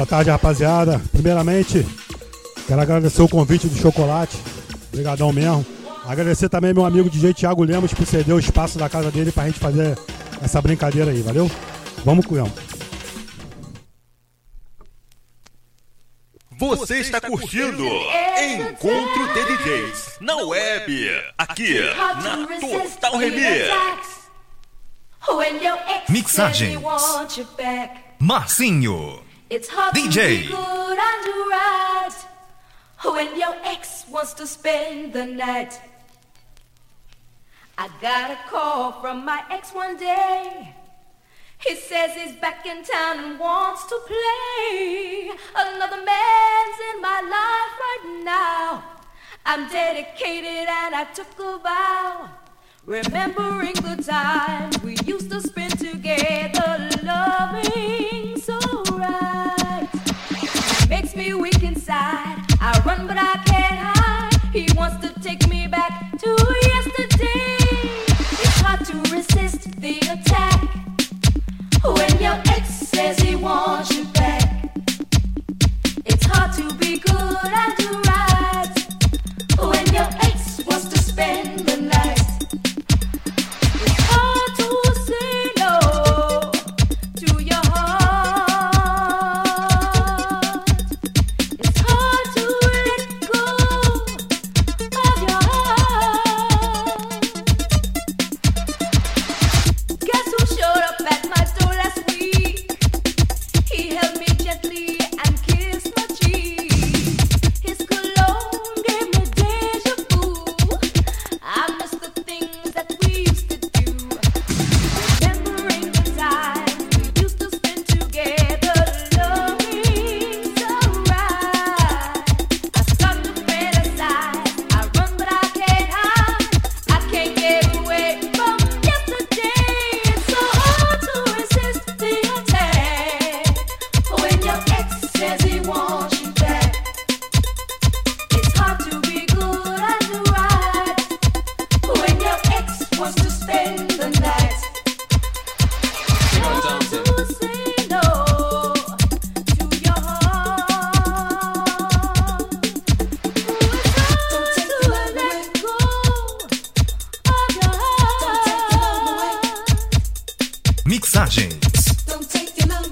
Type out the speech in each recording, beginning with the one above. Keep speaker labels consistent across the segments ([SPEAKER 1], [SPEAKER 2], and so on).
[SPEAKER 1] Boa tarde, rapaziada. Primeiramente, quero agradecer o convite do Chocolate. Obrigadão mesmo. Agradecer também meu amigo DJ Thiago Lemos por ceder o espaço da casa dele pra gente fazer essa brincadeira aí, valeu? Vamos, cunhão.
[SPEAKER 2] Você está curtindo Encontro de DJs na web, aqui na Total Remix.
[SPEAKER 3] Mixagens Marcinho It's hard DJ.
[SPEAKER 4] to be good and right when your ex wants to spend the night. I got a call from my ex one day. He says he's back in town and wants to play. Another man's in my life right now. I'm dedicated and I took a vow, remembering the
[SPEAKER 3] time.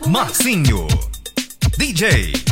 [SPEAKER 3] Marcinho, DJ.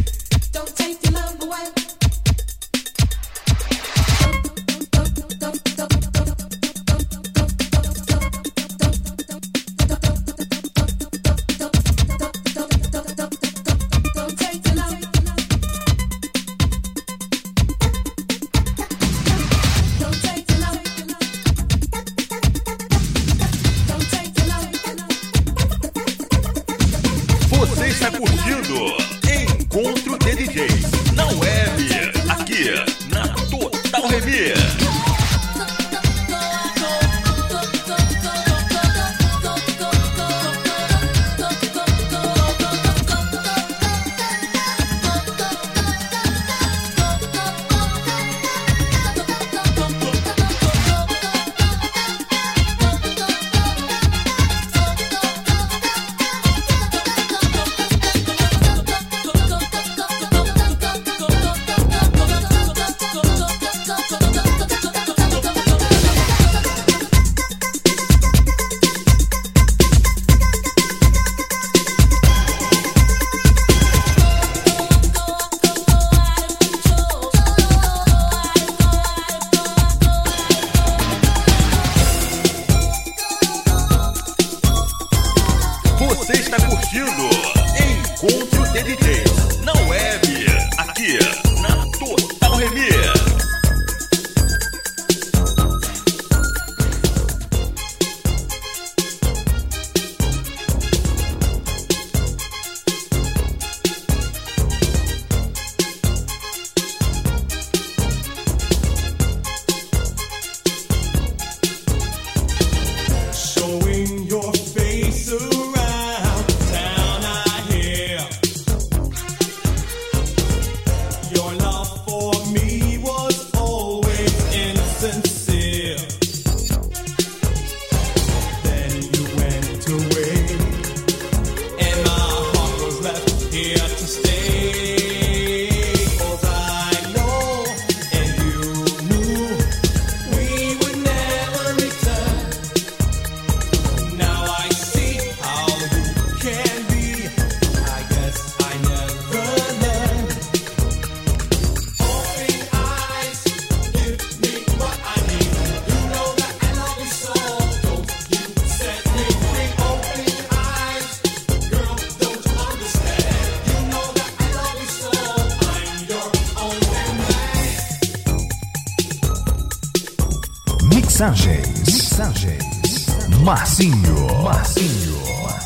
[SPEAKER 5] Mixagens. Mixagens. Marcinho. Marcinho.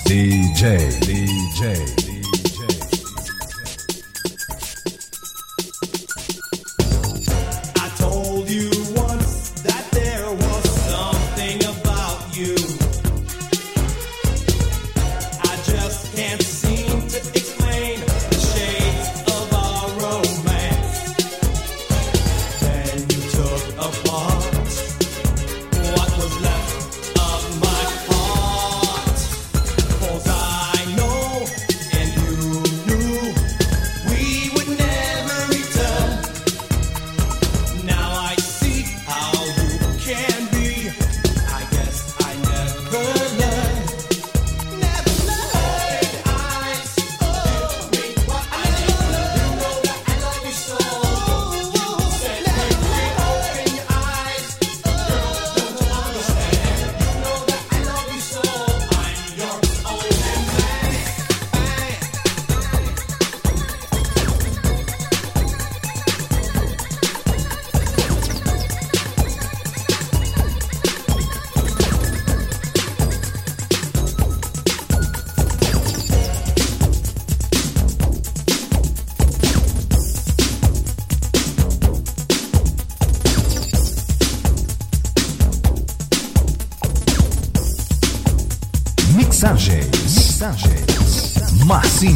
[SPEAKER 5] DJ. DJ.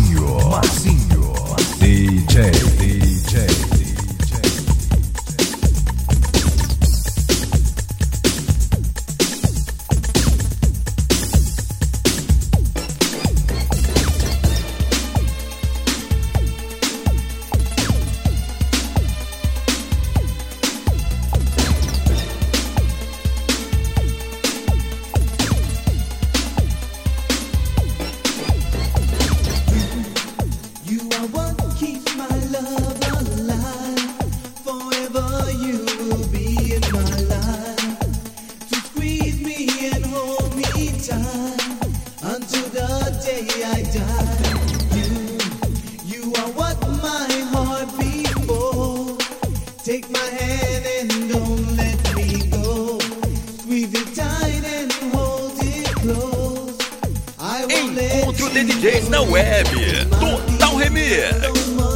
[SPEAKER 5] Marcinho, Marcinho, DJ.
[SPEAKER 6] Encontro de DJs na web. Total Remix.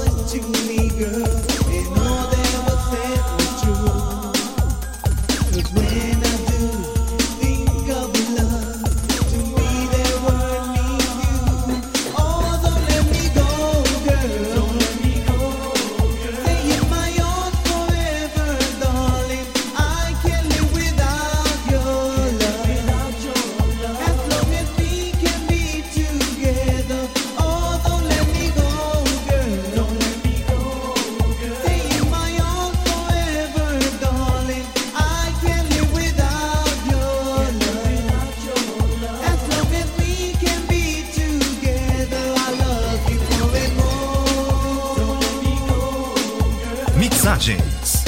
[SPEAKER 5] Mixagens.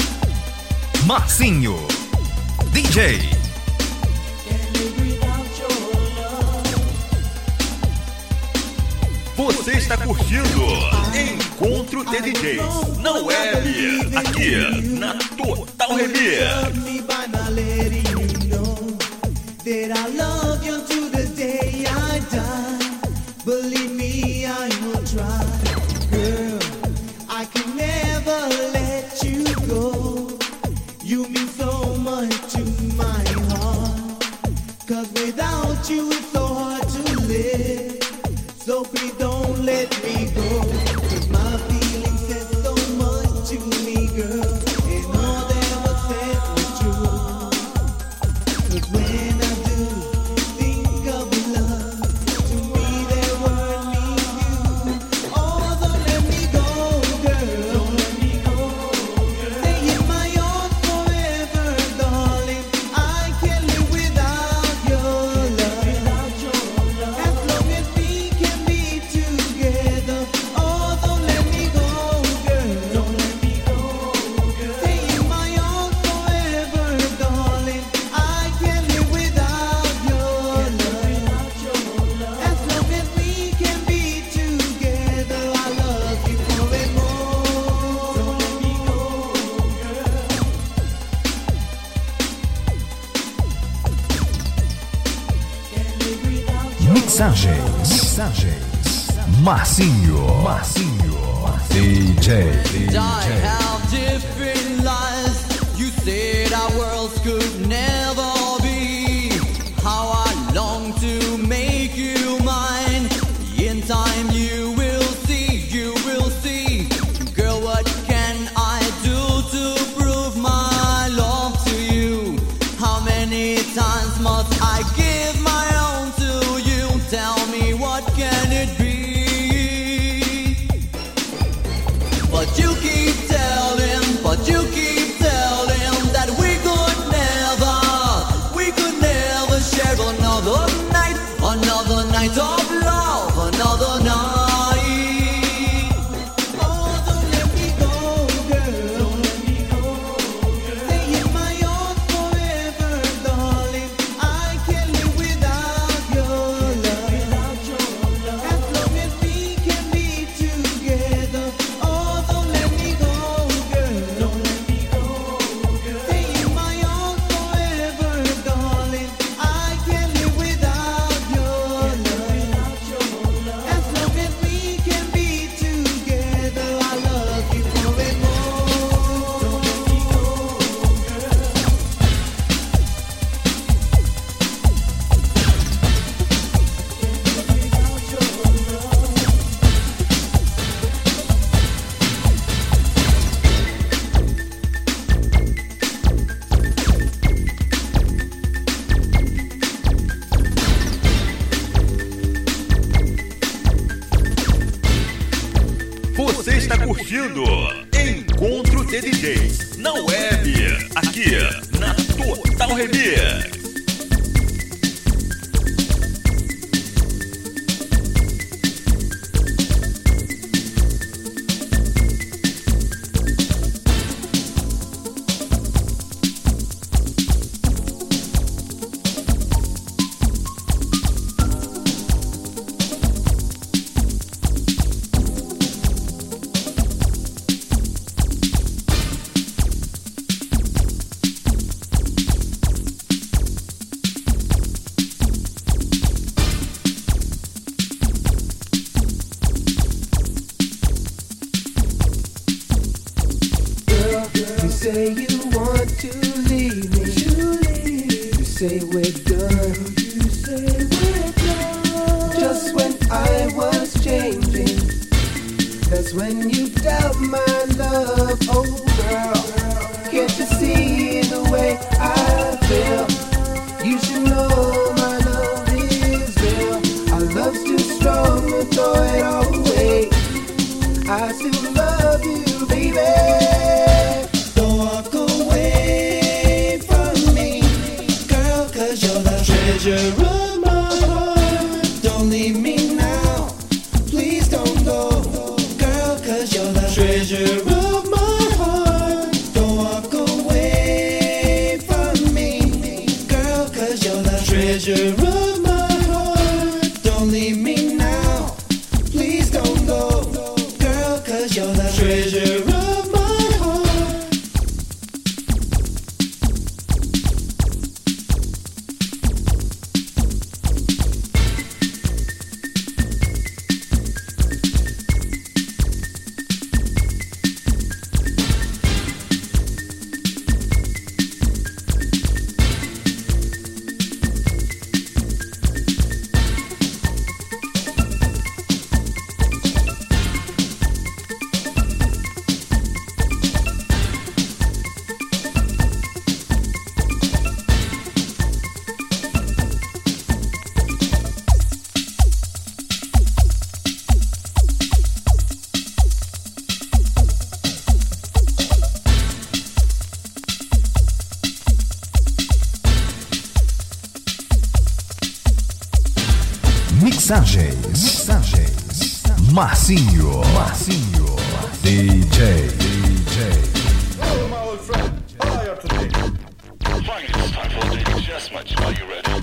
[SPEAKER 5] Marcinho. DJ.
[SPEAKER 6] Você está curtindo Encontro de DJs na é web, aqui na Total Remix.
[SPEAKER 7] that I love you the day I die. Me, try, girl. I can never let. you mean so much to my heart. Cause without you
[SPEAKER 8] else could never
[SPEAKER 6] Last much are you ready?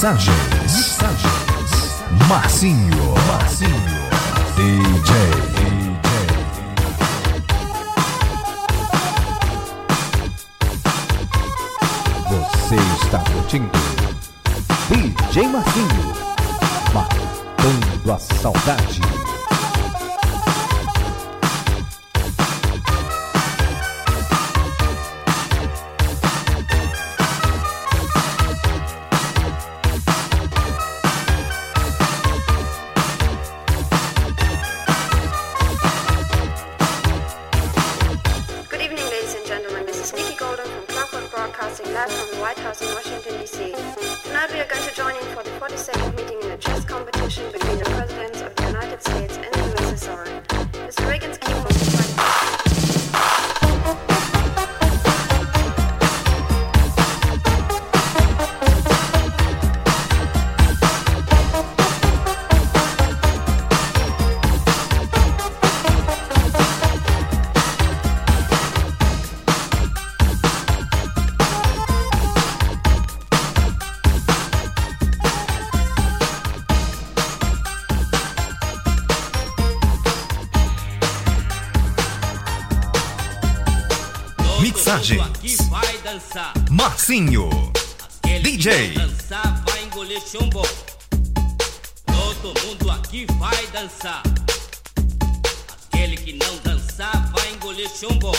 [SPEAKER 9] Mixagens. Mixagens. Marcinho. Marcinho. DJ. Você está curtindo DJ Marcinho, matando a saudade.
[SPEAKER 10] Martins,
[SPEAKER 9] Marcinho,
[SPEAKER 10] Aquele
[SPEAKER 9] DJ.
[SPEAKER 10] Dançar, vai engolir chumbo. Todo mundo aqui vai dançar. Aquele que não dançar vai engolir chumbo.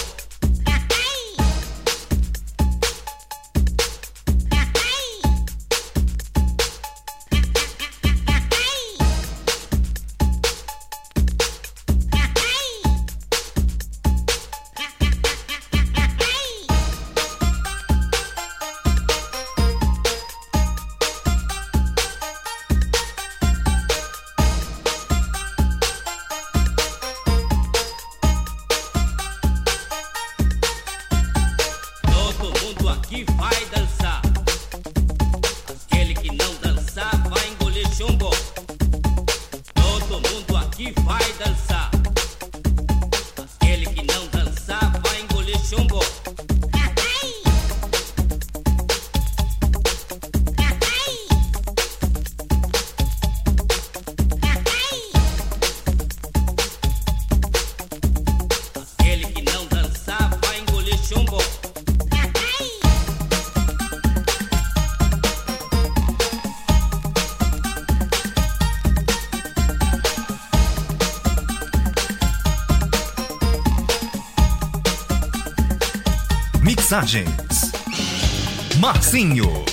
[SPEAKER 9] Marcinho.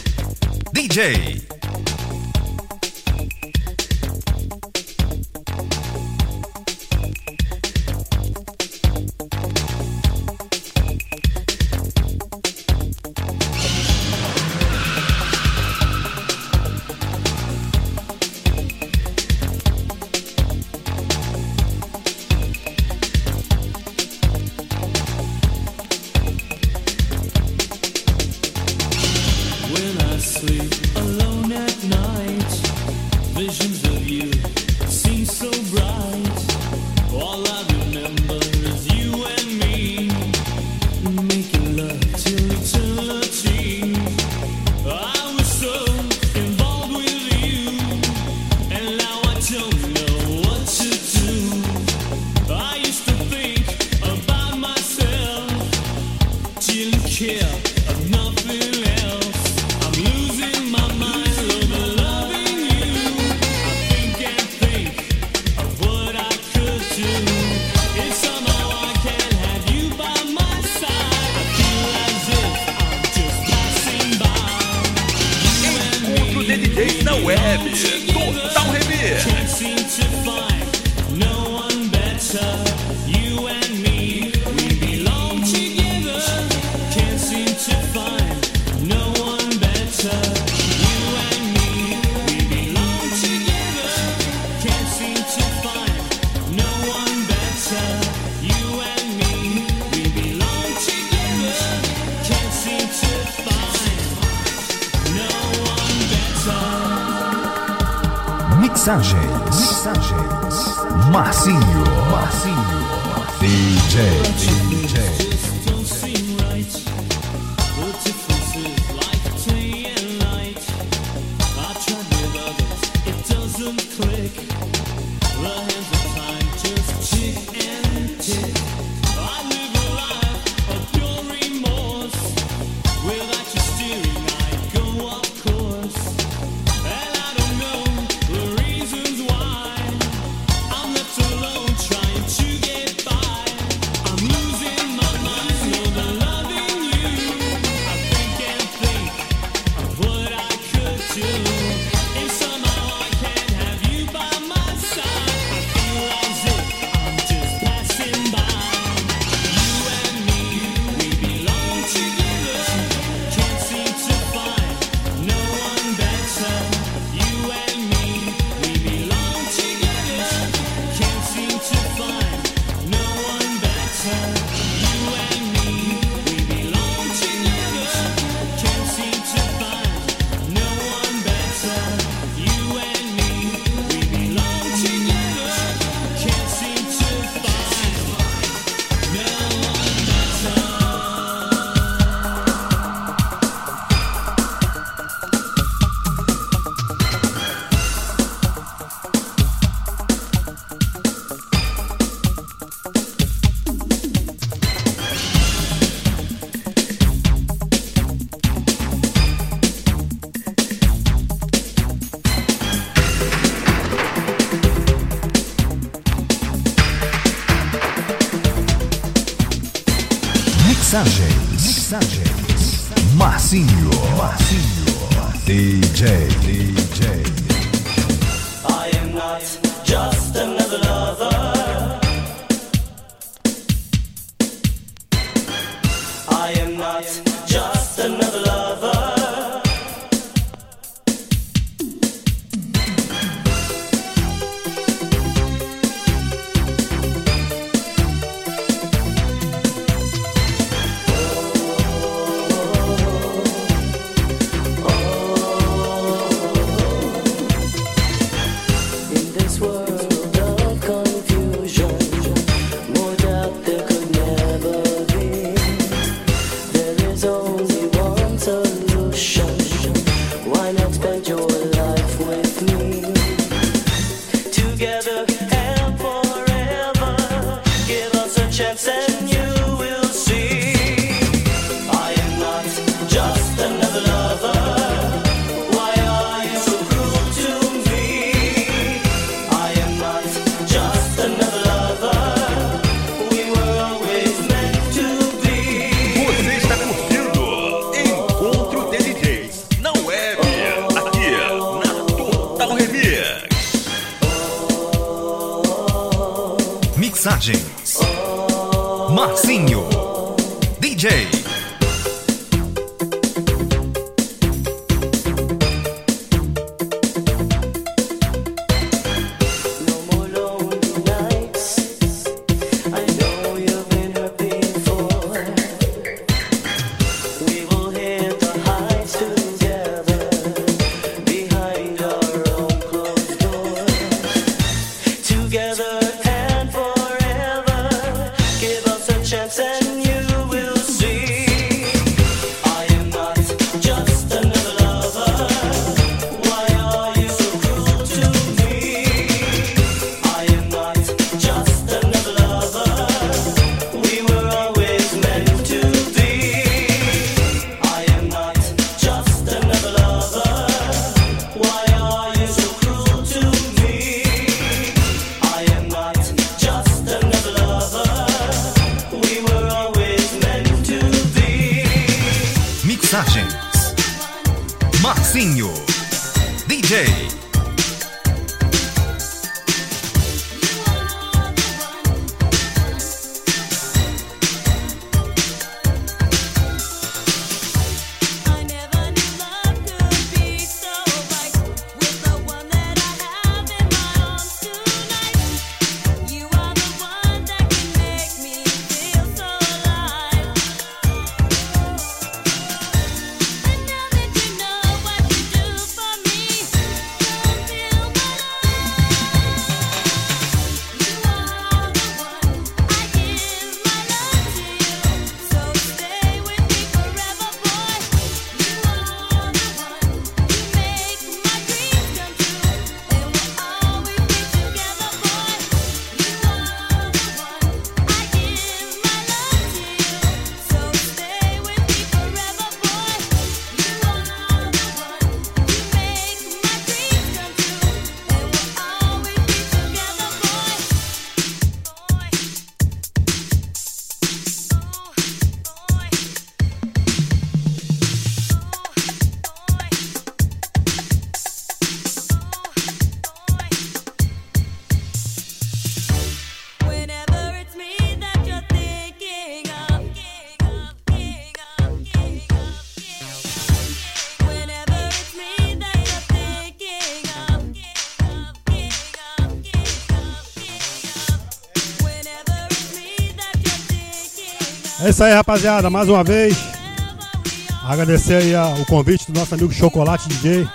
[SPEAKER 9] DJ.
[SPEAKER 2] web, Total Remix.
[SPEAKER 9] Mixagens. Mixagens. Marcinho. Marcinho. DJ.
[SPEAKER 11] Just another lover.
[SPEAKER 1] É isso aí, rapaziada. Mais uma vez. Agradecer aí a- o convite do nosso amigo Chocolate DJ.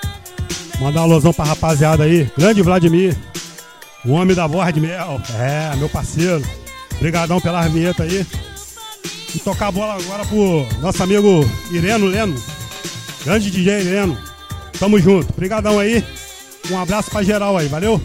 [SPEAKER 1] Mandar um alusão pra rapaziada aí. Grande Vladimir. O homem da voz de mel. É, meu parceiro. Obrigadão pela vinheta aí. E tocar a bola agora pro nosso amigo Ireno Leno. Grande DJ Ireno. Tamo junto. Obrigadão aí. Um abraço pra geral aí. Valeu?